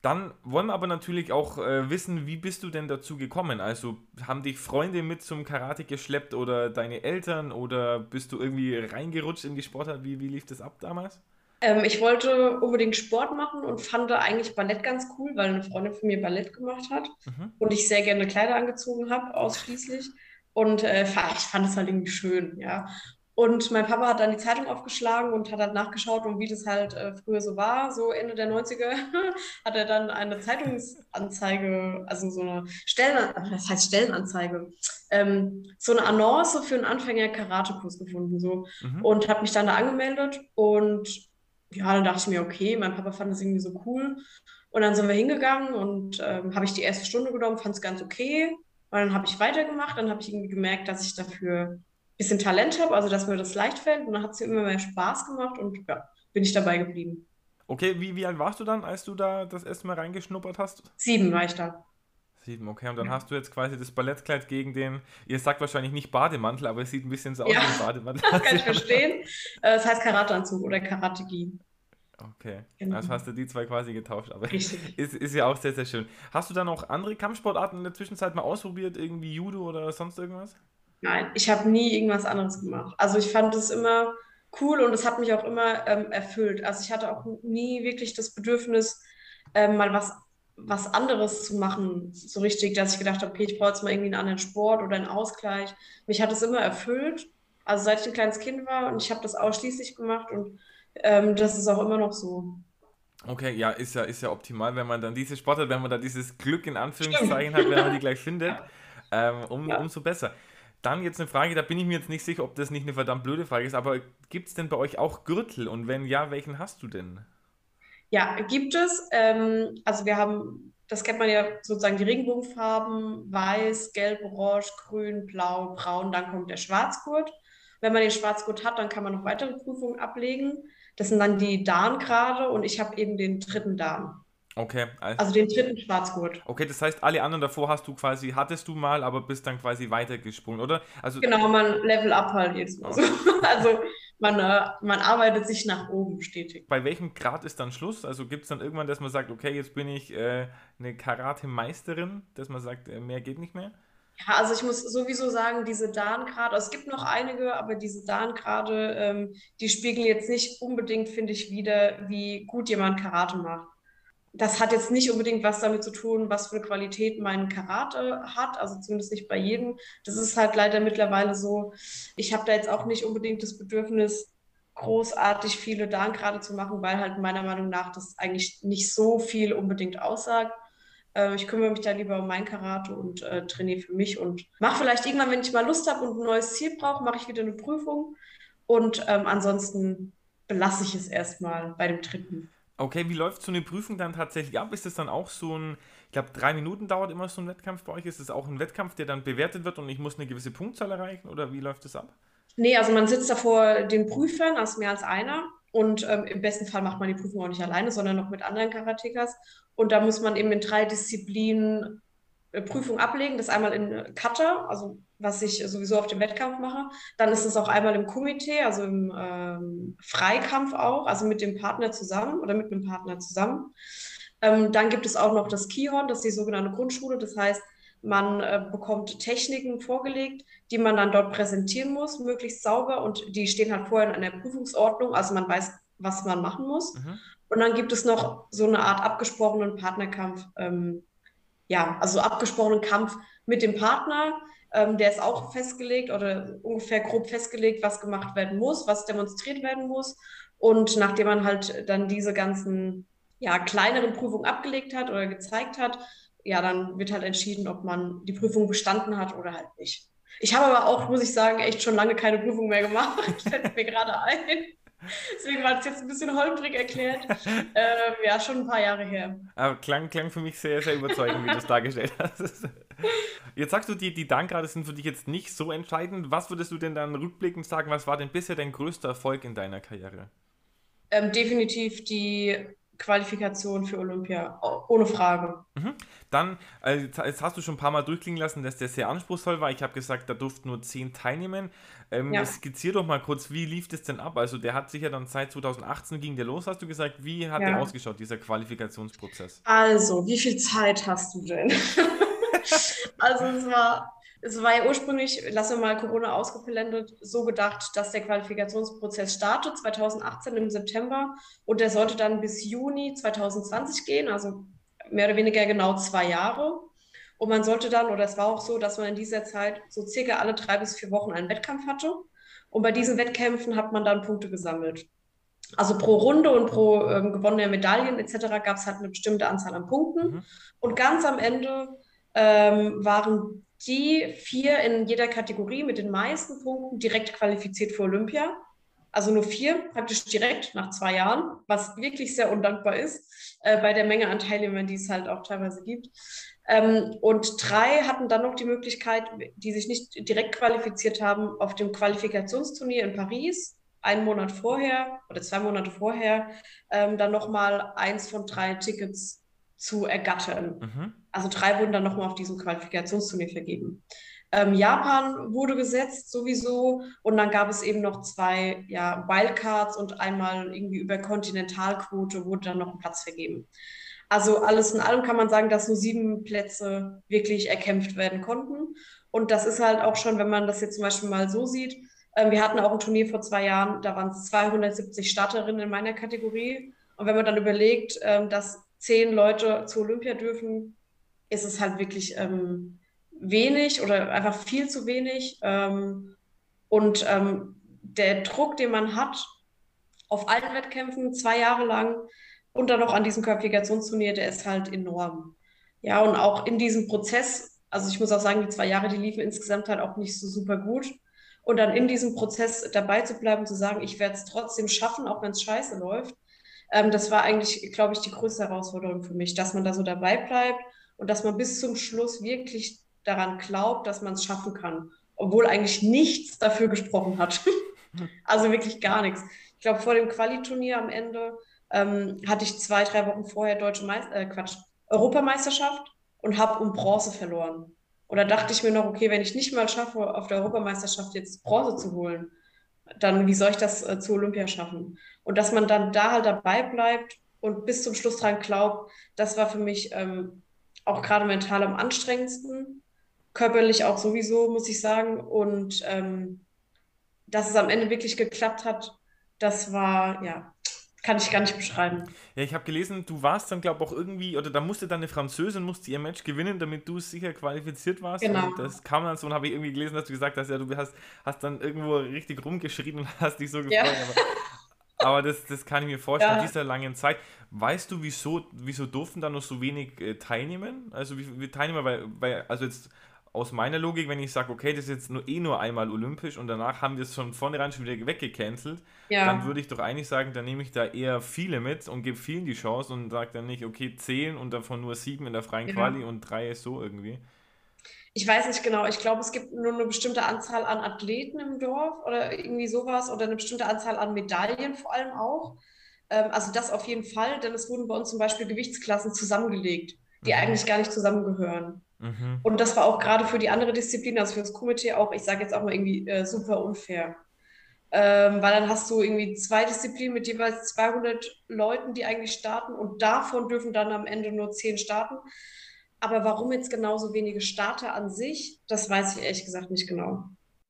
Dann wollen wir aber natürlich auch äh, wissen, wie bist du denn dazu gekommen? Also haben dich Freunde mit zum Karate geschleppt oder deine Eltern oder bist du irgendwie reingerutscht in die Sportart? Wie, wie lief das ab damals?
Ähm, ich wollte unbedingt Sport machen und fand eigentlich Ballett ganz cool, weil eine Freundin von mir Ballett gemacht hat
Mhm.
und ich sehr gerne Kleider angezogen habe, ausschließlich. Und äh, ich fand es halt irgendwie schön, ja. Und mein Papa hat dann die Zeitung aufgeschlagen und hat halt nachgeschaut, und wie das halt äh, früher so war, so Ende der 90er, <laughs> hat er dann eine Zeitungsanzeige, also so eine Stellen, das heißt Stellenanzeige, ähm, so eine Annonce für einen Anfänger-Karate-Kurs gefunden, so.
Mhm.
und habe mich dann da angemeldet und ja, dann dachte ich mir, okay, mein Papa fand das irgendwie so cool. Und dann sind wir hingegangen und ähm, habe ich die erste Stunde genommen, fand es ganz okay. Und dann habe ich weitergemacht, dann habe ich irgendwie gemerkt, dass ich dafür bisschen Talent habe, also dass mir das leicht fällt und dann hat es mir immer mehr Spaß gemacht und ja, bin ich dabei geblieben.
Okay, wie, wie alt warst du dann, als du da das erste Mal reingeschnuppert hast?
Sieben war ich da.
Sieben, okay. Und dann
Ja.
hast du jetzt quasi das Ballettkleid gegen den, ihr sagt wahrscheinlich nicht Bademantel, aber es sieht ein bisschen so aus
Ja.
wie ein Bademantel. <laughs>
Kann ich verstehen. Äh, Es heißt Karateanzug oder Karategi.
Okay,
Genau.
also hast du die zwei quasi getauscht, aber
Richtig. <laughs>
ist, ist ja auch sehr, sehr schön. Hast du dann auch andere Kampfsportarten in der Zwischenzeit mal ausprobiert, irgendwie Judo oder sonst irgendwas?
Nein, ich habe nie irgendwas anderes gemacht. Also ich fand es immer cool und es hat mich auch immer ähm, erfüllt. Also ich hatte auch nie wirklich das Bedürfnis, ähm, mal was, was anderes zu machen, so richtig, dass ich gedacht habe, okay, ich brauche jetzt mal irgendwie einen anderen Sport oder einen Ausgleich. Mich hat es immer erfüllt, also seit ich ein kleines Kind war und ich habe das ausschließlich gemacht und ähm, das ist auch immer noch so.
Okay, ja, ist ja, ist ja optimal, wenn man dann diese Sportart, wenn man da dieses Glück in Anführungszeichen hat, wenn man die gleich <laughs> findet, ähm, um,
Ja.
umso besser. Dann jetzt eine Frage, da bin ich mir jetzt nicht sicher, ob das nicht eine verdammt blöde Frage ist, aber gibt es denn bei euch auch Gürtel? Und wenn ja, welchen hast du denn?
Ja, gibt es. Ähm, also wir haben, das kennt man ja sozusagen die Regenbogenfarben, weiß, gelb, orange, grün, blau, braun, dann kommt der Schwarzgurt. Wenn man den Schwarzgurt hat, dann kann man noch weitere Prüfungen ablegen. Das sind dann die Dan-Grade und ich habe eben den dritten Dan,
Okay, also,
also den dritten Schwarzgurt.
okay, das heißt, alle anderen davor hast du quasi, hattest du mal, aber bist dann quasi weitergesprungen, oder? Also,
Genau, man level up halt Mal so. <laughs> Also man, äh, man arbeitet sich nach oben stetig.
bei welchem Grad ist dann Schluss? Also gibt es dann irgendwann, dass man sagt, okay, jetzt bin ich äh, eine Karate-Meisterin, dass man sagt, äh, mehr geht nicht mehr?
Ja, also ich muss sowieso sagen, diese Dan-Grade, es gibt noch einige, aber diese Dan-Grade, ähm, die spiegeln jetzt nicht unbedingt, finde ich, wider, wie gut jemand Karate macht. Das hat jetzt nicht unbedingt was damit zu tun, was für eine Qualität mein Karate hat, also zumindest nicht bei jedem. Das ist halt leider mittlerweile so. Ich habe da jetzt auch nicht unbedingt das Bedürfnis, großartig viele da gerade zu machen, weil halt meiner Meinung nach das eigentlich nicht so viel unbedingt aussagt. Äh, ich kümmere mich da lieber um mein Karate und äh, trainiere für mich und mache vielleicht irgendwann, wenn ich mal Lust habe und ein neues Ziel brauche, mache ich wieder eine Prüfung. Und ähm, ansonsten belasse ich es erstmal bei dem dritten.
Okay, wie läuft so eine Prüfung dann tatsächlich ab? Ist das dann auch so ein, ich glaube, drei Minuten dauert immer so ein Wettkampf bei euch? Ist es auch ein Wettkampf, der dann bewertet wird und ich muss eine gewisse Punktzahl erreichen oder wie läuft das ab?
Nee, also man sitzt da vor den Prüfern, also mehr als einer. Und ähm, im besten Fall macht man die Prüfung auch nicht alleine, sondern noch mit anderen Karatekas. Und da muss man eben in drei Disziplinen äh, Prüfung ablegen. Das einmal in Kata, also was ich sowieso auf dem Wettkampf mache. Dann ist es auch einmal im Komitee, also im ähm, Freikampf auch, also mit dem Partner zusammen oder mit einem Partner zusammen. Ähm, dann gibt es auch noch das Kihorn, das ist die sogenannte Grundschule. Das heißt, man äh, bekommt Techniken vorgelegt, die man dann dort präsentieren muss, möglichst sauber. Und die stehen halt vorher in einer Prüfungsordnung, also man weiß, was man machen muss. Mhm. Und dann gibt es noch so eine Art abgesprochenen Partnerkampf. Ähm, ja, also abgesprochenen Kampf mit dem Partner. Ähm, der ist auch festgelegt oder ungefähr grob festgelegt, was gemacht werden muss, was demonstriert werden muss. Und nachdem man halt dann diese ganzen ja, kleineren Prüfungen abgelegt hat oder gezeigt hat, ja, dann wird halt entschieden, ob man die Prüfung bestanden hat oder halt nicht. Ich habe aber auch, muss ich sagen, echt schon lange keine Prüfung mehr gemacht. <laughs> Fällt mir gerade ein. Deswegen war es jetzt ein bisschen holprig erklärt. Ähm, ja, schon ein paar Jahre her.
Aber klang, klang für mich sehr, sehr überzeugend, wie du es dargestellt hast. Jetzt sagst du, die, die Dankrate sind für dich jetzt nicht so entscheidend. Was würdest du denn dann rückblickend sagen, was war denn bisher dein größter Erfolg in deiner Karriere?
Ähm, definitiv die Qualifikation für Olympia, ohne Frage.
Mhm. Dann, also jetzt hast du schon ein paar Mal durchklingen lassen, dass der sehr anspruchsvoll war. Ich habe gesagt, da durften nur zehn teilnehmen. Ähm, ja. Skizzier doch mal kurz, wie lief das denn ab? Also der hat sich ja dann seit 2018 ging der los, hast du gesagt. Wie hat ja. der ausgeschaut, dieser Qualifikationsprozess?
Also, wie viel Zeit hast du denn? <laughs> also es war es war ja ursprünglich, lassen wir mal Corona ausgeblendet, so gedacht, dass der Qualifikationsprozess startet 2018 im September und der sollte dann bis Juni 2020 gehen, also mehr oder weniger genau zwei Jahre. Und man sollte dann, oder es war auch so, dass man in dieser Zeit so circa alle drei bis vier Wochen einen Wettkampf hatte. Und bei diesen Wettkämpfen hat man dann Punkte gesammelt. Also pro Runde und pro ähm, gewonnene Medaillen etc. gab es halt eine bestimmte Anzahl an Punkten. Mhm. Und ganz am Ende ähm, waren die vier in jeder Kategorie mit den meisten Punkten direkt qualifiziert für Olympia. Also nur vier praktisch direkt nach zwei Jahren, was wirklich sehr undankbar ist äh, bei der Menge an Teilnehmern, die es halt auch teilweise gibt. Ähm, und drei hatten dann noch die Möglichkeit, die sich nicht direkt qualifiziert haben, auf dem Qualifikationsturnier in Paris einen Monat vorher oder zwei Monate vorher ähm, dann nochmal eins von drei Tickets zu ergattern. Mhm. Also drei wurden dann nochmal auf diesem Qualifikationsturnier vergeben. Ähm, Japan wurde gesetzt sowieso und dann gab es eben noch zwei ja, Wildcards und einmal irgendwie über Kontinentalquote wurde dann noch ein Platz vergeben. Also alles in allem kann man sagen, dass nur sieben Plätze wirklich erkämpft werden konnten. Und das ist halt auch schon, wenn man das jetzt zum Beispiel mal so sieht, äh, wir hatten auch ein Turnier vor zwei Jahren, da waren es 270 Starterinnen in meiner Kategorie. Und wenn man dann überlegt, äh, dass zehn Leute zu Olympia dürfen, ist es halt wirklich ähm, wenig oder einfach viel zu wenig. Ähm, und ähm, der Druck, den man hat auf allen Wettkämpfen zwei Jahre lang und dann noch an diesem Qualifikationsturnier, der ist halt enorm. Ja, und auch in diesem Prozess, also ich muss auch sagen, die zwei Jahre, die liefen insgesamt halt auch nicht so super gut. Und dann in diesem Prozess dabei zu bleiben, zu sagen, ich werde es trotzdem schaffen, auch wenn es scheiße läuft, ähm, das war eigentlich, glaube ich, die größte Herausforderung für mich, dass man da so dabei bleibt und dass man bis zum Schluss wirklich daran glaubt, dass man es schaffen kann, obwohl eigentlich nichts dafür gesprochen hat. <laughs> also wirklich gar nichts. Ich glaube, vor dem Qualiturnier am Ende ähm, hatte ich zwei, drei Wochen vorher deutsche Meister, äh, Quatsch, Europameisterschaft und habe um Bronze verloren. Und da dachte ich mir noch, okay, wenn ich nicht mal schaffe, auf der Europameisterschaft jetzt Bronze zu holen, dann wie soll ich das äh, zu Olympia schaffen? Und dass man dann da halt dabei bleibt und bis zum Schluss dran glaubt, das war für mich ähm, auch gerade mental am anstrengendsten, körperlich auch sowieso, muss ich sagen. Und ähm, dass es am Ende wirklich geklappt hat, das war ja kann ich gar nicht beschreiben.
Ja, ich habe gelesen, du warst dann, glaube ich, auch irgendwie, oder da musste dann eine Französin, musste ihr Match gewinnen, damit du sicher qualifiziert warst.
Genau.
Und das kam dann so und habe ich irgendwie gelesen, dass du gesagt hast, ja, du hast, hast dann irgendwo richtig rumgeschrien und hast dich so gefreut.
Ja.
Aber, das, das kann ich mir vorstellen,
Ja.
dieser langen Zeit. Weißt du, wieso, wieso durften da noch so wenig äh, teilnehmen? Also wie viele Teilnehmer, weil, weil, also jetzt aus meiner Logik, wenn ich sage, okay, das ist jetzt nur eh nur einmal olympisch und danach haben wir es von vornherein schon wieder weggecancelt,
Ja.
dann würde ich doch eigentlich sagen, dann nehme ich da eher viele mit und gebe vielen die Chance und sage dann nicht, okay, zehn und davon nur sieben in der freien
Ja.
Quali und drei so irgendwie.
Ich weiß nicht genau. Ich glaube, es gibt nur eine bestimmte Anzahl an Athleten im Dorf oder irgendwie sowas oder eine bestimmte Anzahl an Medaillen vor allem auch. Ähm, also das auf jeden Fall, denn es wurden bei uns zum Beispiel Gewichtsklassen zusammengelegt, die
Mhm.
eigentlich gar nicht zusammengehören.
Mhm.
Und das war auch gerade für die andere Disziplin, also für das Komitee auch, ich sage jetzt auch mal irgendwie äh, super unfair. Ähm, weil dann hast du irgendwie zwei Disziplinen mit jeweils 200 Leuten, die eigentlich starten und davon dürfen dann am Ende nur 10 starten. Aber warum jetzt genauso wenige Starter an sich, das weiß ich ehrlich gesagt nicht genau.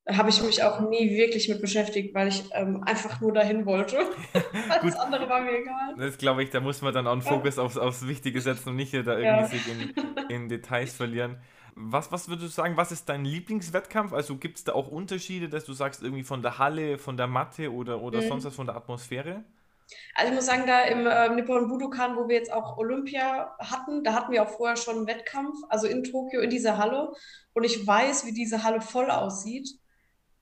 Da habe ich mich auch nie wirklich mit beschäftigt, weil ich ähm, einfach nur dahin wollte. <laughs> Alles andere war mir egal.
Das glaube ich, da muss man dann auch einen Fokus aufs, aufs Wichtige setzen und nicht hier da irgendwie
Ja.
sich in, <laughs> in Details verlieren. Was, was würdest du sagen, was ist dein Lieblingswettkampf? Also gibt es da auch Unterschiede, dass du sagst, irgendwie von der Halle, von der Matte oder, oder
Mhm.
sonst was von der Atmosphäre?
Also ich muss sagen, da im äh, Nippon Budokan, wo wir jetzt auch Olympia hatten, da hatten wir auch vorher schon einen Wettkampf, also in Tokio, in dieser Halle. Und ich weiß, wie diese Halle voll aussieht,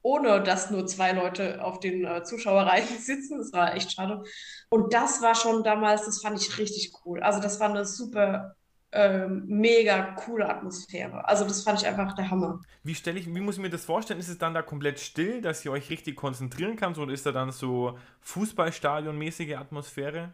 ohne dass nur zwei Leute auf den äh, Zuschauerreihen <laughs> sitzen. Das war echt schade. Und das war schon damals, das fand ich richtig cool. Also das war eine super, ähm, mega coole Atmosphäre. Also das fand ich einfach der Hammer.
Wie stelle ich, wie muss ich mir das vorstellen? Ist es dann da komplett still, dass ihr euch richtig konzentrieren kannst oder ist da dann so Fußballstadion-mäßige Atmosphäre?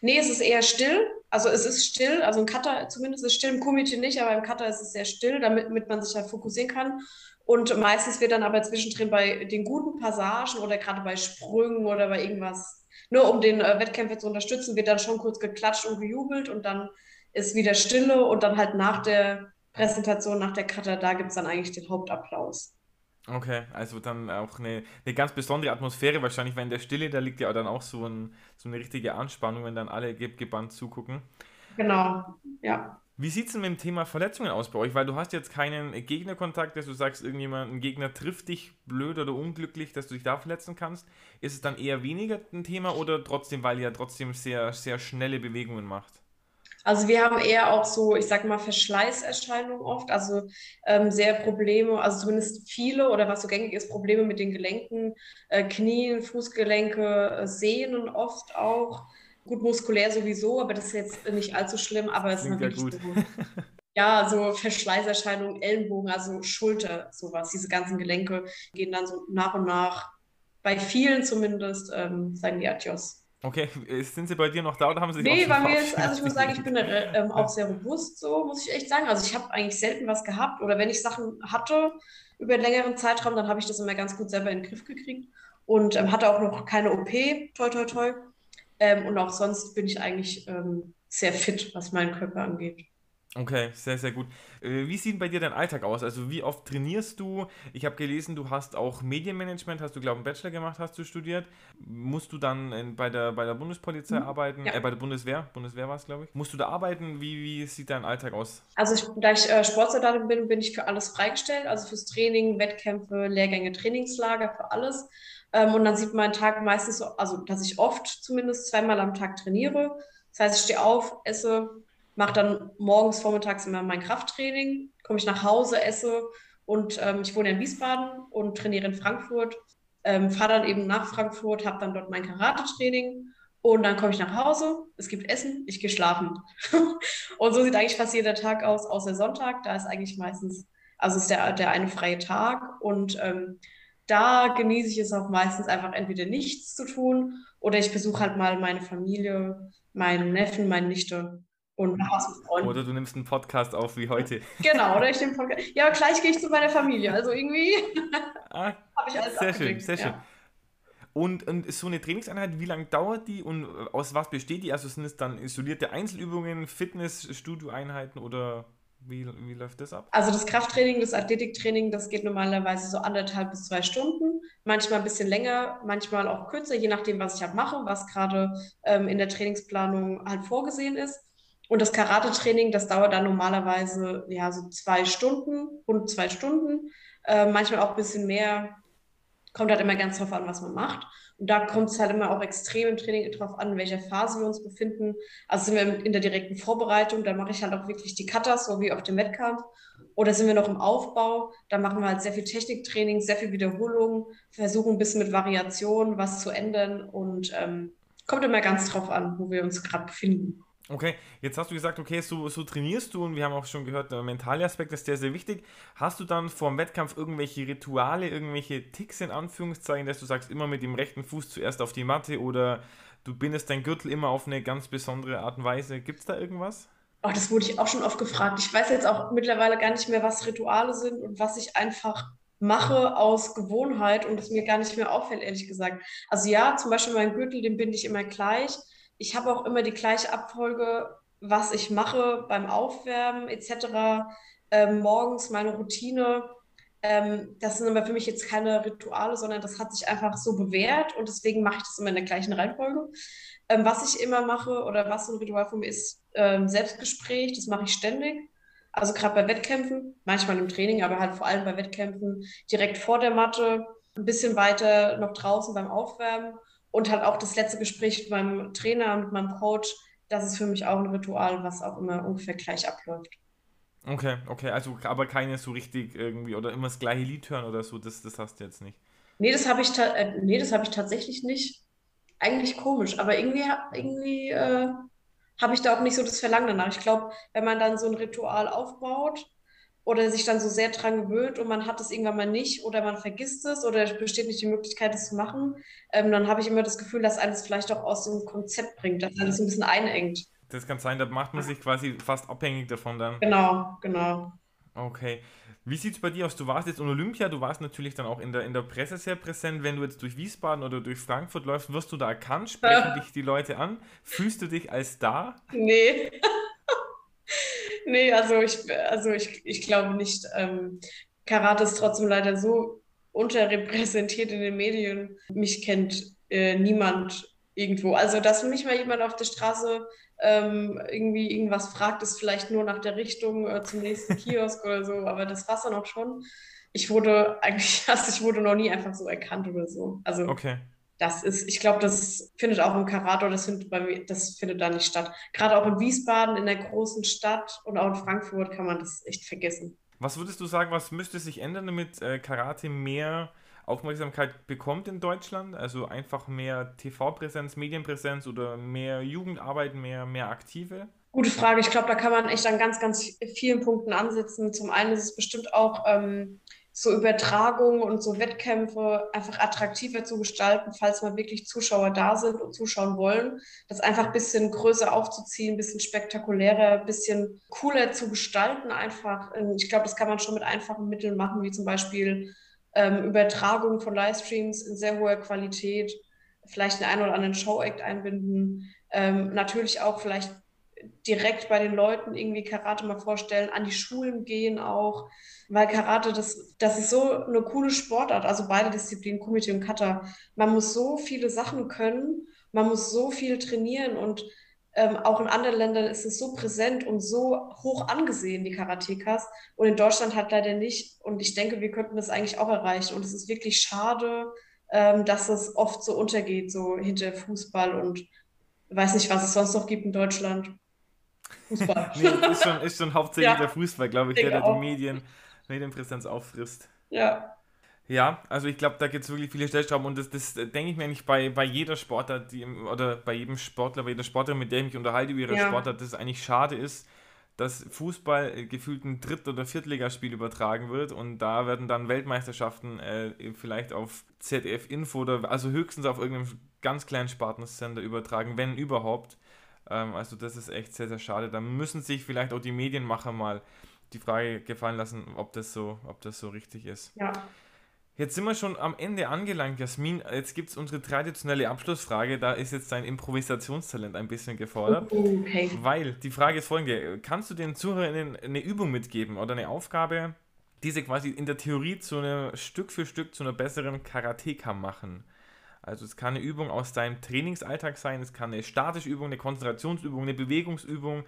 Nee, es ist eher still. Also es ist still. Also im Kata zumindest ist still, im Kumite nicht, aber im Kata ist es sehr still, damit, damit man sich halt fokussieren kann. Und meistens wird dann aber zwischendrin bei den guten Passagen oder gerade bei Sprüngen oder bei irgendwas, nur um den äh, Wettkämpfer zu unterstützen, wird dann schon kurz geklatscht und gejubelt und dann ist wieder Stille und dann halt nach der Präsentation, nach der Kata, da gibt es dann eigentlich den Hauptapplaus.
Okay, also dann auch eine, eine ganz besondere Atmosphäre wahrscheinlich, weil in der Stille, da liegt ja dann auch so, ein, so eine richtige Anspannung, wenn dann alle ge gebannt zugucken.
Genau, ja.
Wie sieht es denn mit dem Thema Verletzungen aus bei euch? Weil du hast jetzt keinen Gegnerkontakt, dass du sagst, irgendjemand, ein Gegner trifft dich blöd oder unglücklich, dass du dich da verletzen kannst. Ist es dann eher weniger ein Thema oder trotzdem, weil ihr ja trotzdem sehr, sehr schnelle Bewegungen macht?
Also wir haben eher auch so, ich sag mal, Verschleißerscheinungen oft, also ähm, sehr Probleme, also zumindest viele oder was so gängig ist, Probleme mit den Gelenken, äh, Knien, Fußgelenke, äh, Sehnen oft auch. Gut, muskulär sowieso, aber das ist jetzt nicht allzu schlimm, aber es ist
Klingt ja gut.
so. Ja, so Verschleißerscheinungen, Ellenbogen, also Schulter, sowas. Diese ganzen Gelenke gehen dann so nach und nach, bei vielen zumindest, ähm, sagen die Adios.
Okay, äh, sind sie bei dir noch da oder haben sie sich
Nee, bei mir jetzt, also ich muss sagen, ich bin äh, <laughs> ähm, auch sehr robust, so muss ich echt sagen. Also ich habe eigentlich selten was gehabt oder wenn ich Sachen hatte über einen längeren Zeitraum, dann habe ich das immer ganz gut selber in den Griff gekriegt und ähm, hatte auch noch keine OP, toi toi toi. Ähm, und auch sonst bin ich eigentlich ähm, sehr fit, was meinen Körper angeht.
Okay, sehr, sehr gut. Äh, Wie sieht bei dir dein Alltag aus? Also wie oft trainierst du? Ich habe gelesen, du hast auch Medienmanagement, hast du, glaube ich, einen Bachelor gemacht, hast du studiert. Musst du dann bei der, bei der Bundespolizei
Mhm.
arbeiten?
Ja.
Äh, bei der Bundeswehr? Bundeswehr war es, glaube ich. Musst du da arbeiten? Wie, wie sieht dein Alltag aus?
Also ich, da ich äh, Sportsoldatin bin, bin ich für alles freigestellt, also fürs Training, Wettkämpfe, Lehrgänge, Trainingslager, für alles. Ähm, und dann sieht mein Tag meistens so, also dass ich oft zumindest zweimal am Tag trainiere. Das heißt, ich stehe auf, esse, mache dann morgens, vormittags immer mein Krafttraining, komme ich nach Hause, esse und ähm, ich wohne in Wiesbaden und trainiere in Frankfurt. Ähm, fahre dann eben nach Frankfurt, habe dann dort mein Karate-Training und dann komme ich nach Hause, es gibt Essen, ich gehe schlafen. <laughs> Und so sieht eigentlich fast jeder Tag aus, außer Sonntag. Da ist eigentlich meistens, also ist der, der eine freie Tag. Und ähm, da genieße ich es auch meistens einfach entweder nichts zu tun oder ich besuche halt mal meine Familie, meinen Neffen, meine Nichte und mache was mit Freunden.
Oder du nimmst einen Podcast auf wie heute. <laughs>
Genau, oder ich nehme Podcast. Ja, gleich gehe ich zu meiner Familie. Also irgendwie <laughs>
Ah, <laughs>
habe ich alles
sehr schön,
abgedeckt,
sehr schön.
ja.
Und, und so eine Trainingseinheit, wie lange dauert die und aus was besteht die? Also sind es dann isolierte Einzelübungen, Fitness-Studio-Einheiten oder wie, wie läuft das ab?
Also das Krafttraining, das Athletiktraining, das geht normalerweise so anderthalb bis zwei Stunden. manchmal ein bisschen länger, manchmal auch kürzer, je nachdem, was ich halt mache, was gerade ähm, in der Trainingsplanung halt vorgesehen ist. Und das Karate-Training, das dauert dann normalerweise ja so zwei Stunden, rund zwei Stunden, äh, manchmal auch ein bisschen mehr. Kommt halt immer ganz drauf an, was man macht. Und da kommt es halt immer auch extrem im Training drauf an, in welcher Phase wir uns befinden. Also sind wir in der direkten Vorbereitung, dann mache ich halt auch wirklich die Cutters, so wie auf dem Wettkampf. Oder sind wir noch im Aufbau, da machen wir halt sehr viel Techniktraining, sehr viel Wiederholung, versuchen ein bisschen mit Variationen was zu ändern und ähm, kommt immer ganz drauf an, wo wir uns gerade befinden.
Okay, jetzt hast du gesagt, okay, so, so trainierst du und wir haben auch schon gehört, der mentale Aspekt ist sehr, sehr wichtig. Hast du dann vor dem Wettkampf irgendwelche Rituale, irgendwelche Ticks in Anführungszeichen, dass du sagst, immer mit dem rechten Fuß zuerst auf die Matte oder du bindest dein Gürtel immer auf eine ganz besondere Art und Weise? Gibt es da irgendwas?
Oh, das wurde ich auch schon oft gefragt. Ich weiß jetzt auch mittlerweile gar nicht mehr, was Rituale sind und was ich einfach mache aus Gewohnheit und es mir gar nicht mehr auffällt, ehrlich gesagt. Also ja, zum Beispiel mein Gürtel, den binde ich immer gleich ich habe auch immer die gleiche Abfolge, was ich mache beim Aufwärmen etc. Ähm, morgens meine Routine. Ähm, das sind aber für mich jetzt keine Rituale, sondern das hat sich einfach so bewährt und deswegen mache ich das immer in der gleichen Reihenfolge. Ähm, was ich immer mache oder was so ein Ritual für mich ist, ähm, Selbstgespräch, das mache ich ständig. Also gerade bei Wettkämpfen, manchmal im Training, aber halt vor allem bei Wettkämpfen direkt vor der Matte, ein bisschen weiter noch draußen beim Aufwärmen und halt auch das letzte Gespräch mit meinem Trainer, mit meinem Coach, das ist für mich auch ein Ritual, was auch immer ungefähr gleich abläuft.
Okay, okay, also aber keine so richtig irgendwie oder immer das gleiche Lied hören oder so, das, das hast du jetzt nicht.
Nee, das habe ich, äh, nee, hab ich tatsächlich nicht. Eigentlich komisch, aber irgendwie, irgendwie äh, habe ich da auch nicht so das Verlangen danach. Ich glaube, wenn man dann so ein Ritual aufbaut, oder sich dann so sehr dran gewöhnt und man hat es irgendwann mal nicht oder man vergisst es oder es besteht nicht die Möglichkeit, es zu machen, ähm, dann habe ich immer das Gefühl, dass eines vielleicht auch aus dem Konzept bringt, dass alles ein bisschen einengt.
Das kann sein, da macht man sich quasi fast abhängig davon dann.
Genau, genau.
Okay. Wie sieht es bei dir aus? Du warst jetzt in Olympia, du warst natürlich dann auch in der, in der Presse sehr präsent. Wenn du jetzt durch Wiesbaden oder durch Frankfurt läufst, wirst du da erkannt? Sprechen <laughs> dich die Leute an? Fühlst du dich als da?
Nee. <laughs> nee, also ich, also ich, ich glaube nicht. Ähm, Karate ist trotzdem leider so unterrepräsentiert in den Medien. Mich kennt äh, niemand irgendwo. Also, dass mich mal jemand auf der Straße ähm, irgendwie irgendwas fragt, ist vielleicht nur nach der Richtung äh, zum nächsten <laughs> Kiosk oder so, aber das war es dann auch schon. Ich wurde eigentlich, <laughs> also ich wurde noch nie einfach so erkannt oder so. Also,
okay
das ist, ich glaube, das findet auch im Karate, das findet bei mir, das findet da nicht statt. Gerade auch in Wiesbaden, in der großen Stadt und auch in Frankfurt kann man das echt vergessen.
Was würdest du sagen, was müsste sich ändern, damit äh, Karate mehr Aufmerksamkeit bekommt in Deutschland? Also einfach mehr TV-Präsenz, Medienpräsenz oder mehr Jugendarbeit, mehr, mehr Aktive?
Gute Frage. Ich glaube, da kann man echt an ganz, ganz vielen Punkten ansetzen. Zum einen ist es bestimmt auch ähm, so Übertragungen und so Wettkämpfe einfach attraktiver zu gestalten, falls mal wirklich Zuschauer da sind und zuschauen wollen. Das einfach ein bisschen größer aufzuziehen, ein bisschen spektakulärer, ein bisschen cooler zu gestalten einfach. Ähm, ich glaube, das kann man schon mit einfachen Mitteln machen, wie zum Beispiel ähm, Übertragung von Livestreams in sehr hoher Qualität, vielleicht einen oder anderen Show-Act einbinden, ähm, natürlich auch vielleicht direkt bei den Leuten irgendwie Karate mal vorstellen, an die Schulen gehen auch, weil Karate, das, das ist so eine coole Sportart, also beide Disziplinen, Kumite und Kata. Man muss so viele Sachen können, man muss so viel trainieren und ähm, auch in anderen Ländern ist es so präsent und so hoch angesehen, die Karatekas. Und in Deutschland hat leider nicht. Und ich denke, wir könnten das eigentlich auch erreichen. Und es ist wirklich schade, ähm, dass es oft so untergeht, so hinter Fußball und weiß nicht, was es sonst noch gibt in Deutschland.
Fußball. <laughs> nee, ist schon, ist schon hauptsächlich ja, der Fußball, glaube ich, der, der die Medien Medienpräsenz auffrisst.
Ja.
Ja, also ich glaube, da gibt es wirklich viele Stellschrauben und das, das denke ich mir eigentlich bei, bei jeder Sportart, die, oder bei jedem Sportler, bei jeder Sportlerin, mit der ich mich unterhalte über ihre ja. Sportart, dass es eigentlich schade ist, dass Fußball äh, gefühlt ein Dritt- oder Viertligaspiel übertragen wird und da werden dann Weltmeisterschaften äh, vielleicht auf ZDF-Info oder also höchstens auf irgendeinem ganz kleinen Spartensender übertragen, wenn überhaupt. Ähm, also das ist echt sehr, sehr schade. Da müssen sich vielleicht auch die Medienmacher mal die Frage gefallen lassen, ob das so, ob das so richtig ist.
Ja.
Jetzt sind wir schon am Ende angelangt, Jasmin. Jetzt gibt es unsere traditionelle Abschlussfrage. Da ist jetzt dein Improvisationstalent ein bisschen gefordert.
Oh, okay.
Weil die Frage ist folgende: Kannst du den Zuhörern eine Übung mitgeben oder eine Aufgabe, diese quasi in der Theorie zu einer Stück für Stück zu einer besseren Karateka machen. Also es kann eine Übung aus deinem Trainingsalltag sein, es kann eine statische Übung, eine Konzentrationsübung, eine Bewegungsübung.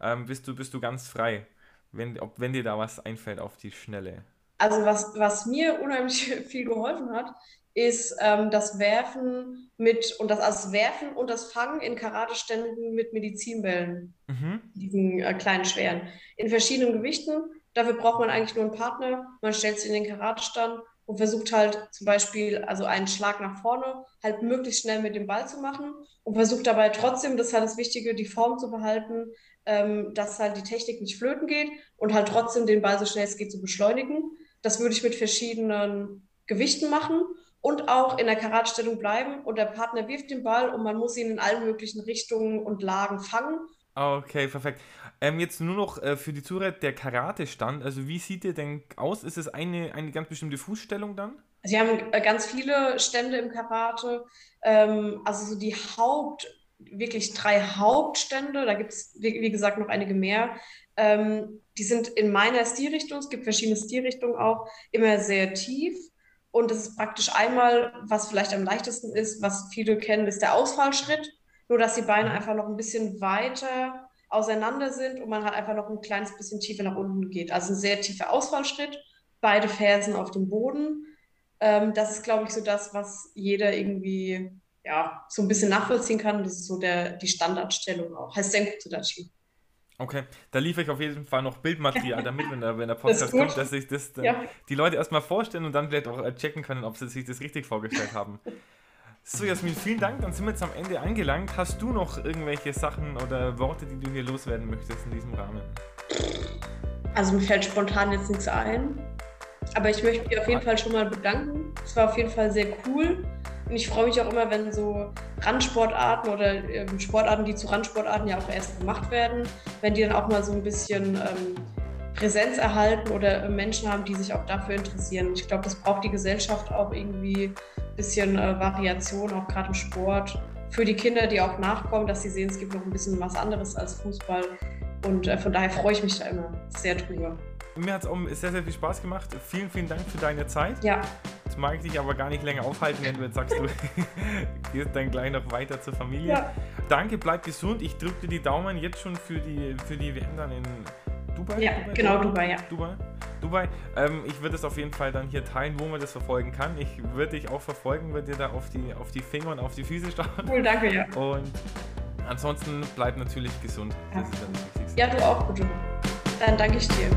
Ähm, bist, du, bist du ganz frei, wenn, ob, wenn dir da was einfällt auf die Schnelle.
Also was, was mir unheimlich <laughs> viel geholfen hat, ist ähm, das Werfen mit und das, also das Werfen und das Fangen in Karateständen mit Medizinbällen, mhm. diesen äh, kleinen schweren, in verschiedenen Gewichten. Dafür braucht man eigentlich nur einen Partner. Man stellt sich in den Karatestand und versucht halt zum Beispiel also einen Schlag nach vorne halt möglichst schnell mit dem Ball zu machen und versucht dabei trotzdem, das ist halt das Wichtige, die Form zu behalten, ähm, dass halt die Technik nicht flöten geht und halt trotzdem den Ball so schnell es geht zu beschleunigen. Das würde ich mit verschiedenen Gewichten machen und auch in der Karatstellung bleiben und der Partner wirft den Ball und man muss ihn in allen möglichen Richtungen und Lagen fangen.
Okay, perfekt. Ähm, jetzt nur noch äh, für die Zuhörer der Karate-Stand. Also wie sieht der denn aus? Ist es eine, eine ganz bestimmte Fußstellung dann?
Sie haben äh, ganz viele Stände im Karate. Ähm, also so die Haupt, wirklich drei Hauptstände. Da gibt es, wie, wie, gesagt, noch einige mehr. Ähm, die sind in meiner Stilrichtung, es gibt verschiedene Stilrichtungen auch, immer sehr tief. Und das ist praktisch einmal, was vielleicht am leichtesten ist, was viele kennen, ist der Ausfallschritt. Nur, dass die Beine mhm. einfach noch ein bisschen weiter auseinander sind und man halt einfach noch ein kleines bisschen tiefer nach unten geht. Also ein sehr tiefer Ausfallschritt, beide Fersen auf dem Boden. Ähm, das ist, glaube ich, so das, was jeder irgendwie ja, so ein bisschen nachvollziehen kann. Das ist so der, die Standardstellung auch. Heißt Senku Tsudachi.
Okay, da liefere ich auf jeden Fall noch Bildmaterial damit, wenn der, wenn der <laughs> Podcast das kommt, dass sich das ja. die Leute erstmal vorstellen und dann vielleicht auch äh, checken können, ob sie sich das richtig vorgestellt haben. <laughs> So, Jasmin, vielen Dank. Dann sind wir jetzt am Ende angelangt. Hast du noch irgendwelche Sachen oder Worte, die du hier loswerden möchtest in diesem Rahmen?
Also mir fällt spontan jetzt nichts ein. Aber ich möchte mich auf jeden Fall schon mal bedanken. Es war auf jeden Fall sehr cool. Und ich freue mich auch immer, wenn so Randsportarten oder ähm, Sportarten, die zu Randsportarten ja auch erst gemacht werden, wenn die dann auch mal so ein bisschen ähm, Präsenz erhalten oder Menschen haben, die sich auch dafür interessieren. Ich glaube, das braucht die Gesellschaft auch irgendwie bisschen äh, Variation, auch gerade im Sport. Für die Kinder, die auch nachkommen, dass sie sehen, es gibt noch ein bisschen was anderes als Fußball. Und äh, von daher freue ich mich da immer sehr drüber.
Mir hat es auch sehr, sehr viel Spaß gemacht. Vielen, vielen Dank für deine Zeit.
Ja.
Jetzt mag ich dich aber gar nicht länger aufhalten, wenn du jetzt sagst, du <laughs> gehst dann gleich noch weiter zur Familie. Ja. Danke, bleib gesund. Ich drücke dir die Daumen jetzt schon für die, für die WM dann in Dubai?
Ja,
Dubai?
genau, Dubai, ja.
Dubai? Dubai. Ähm, ich würde es auf jeden Fall dann hier teilen, wo man das verfolgen kann. Ich würde dich auch verfolgen, würde dir da auf die, auf die Finger und auf die Füße schauen.
Cool, danke, ja.
Und ansonsten bleib natürlich gesund.
Das ja. ist dann das Wichtigste. Ja, du auch, bitte. Dann danke ich dir.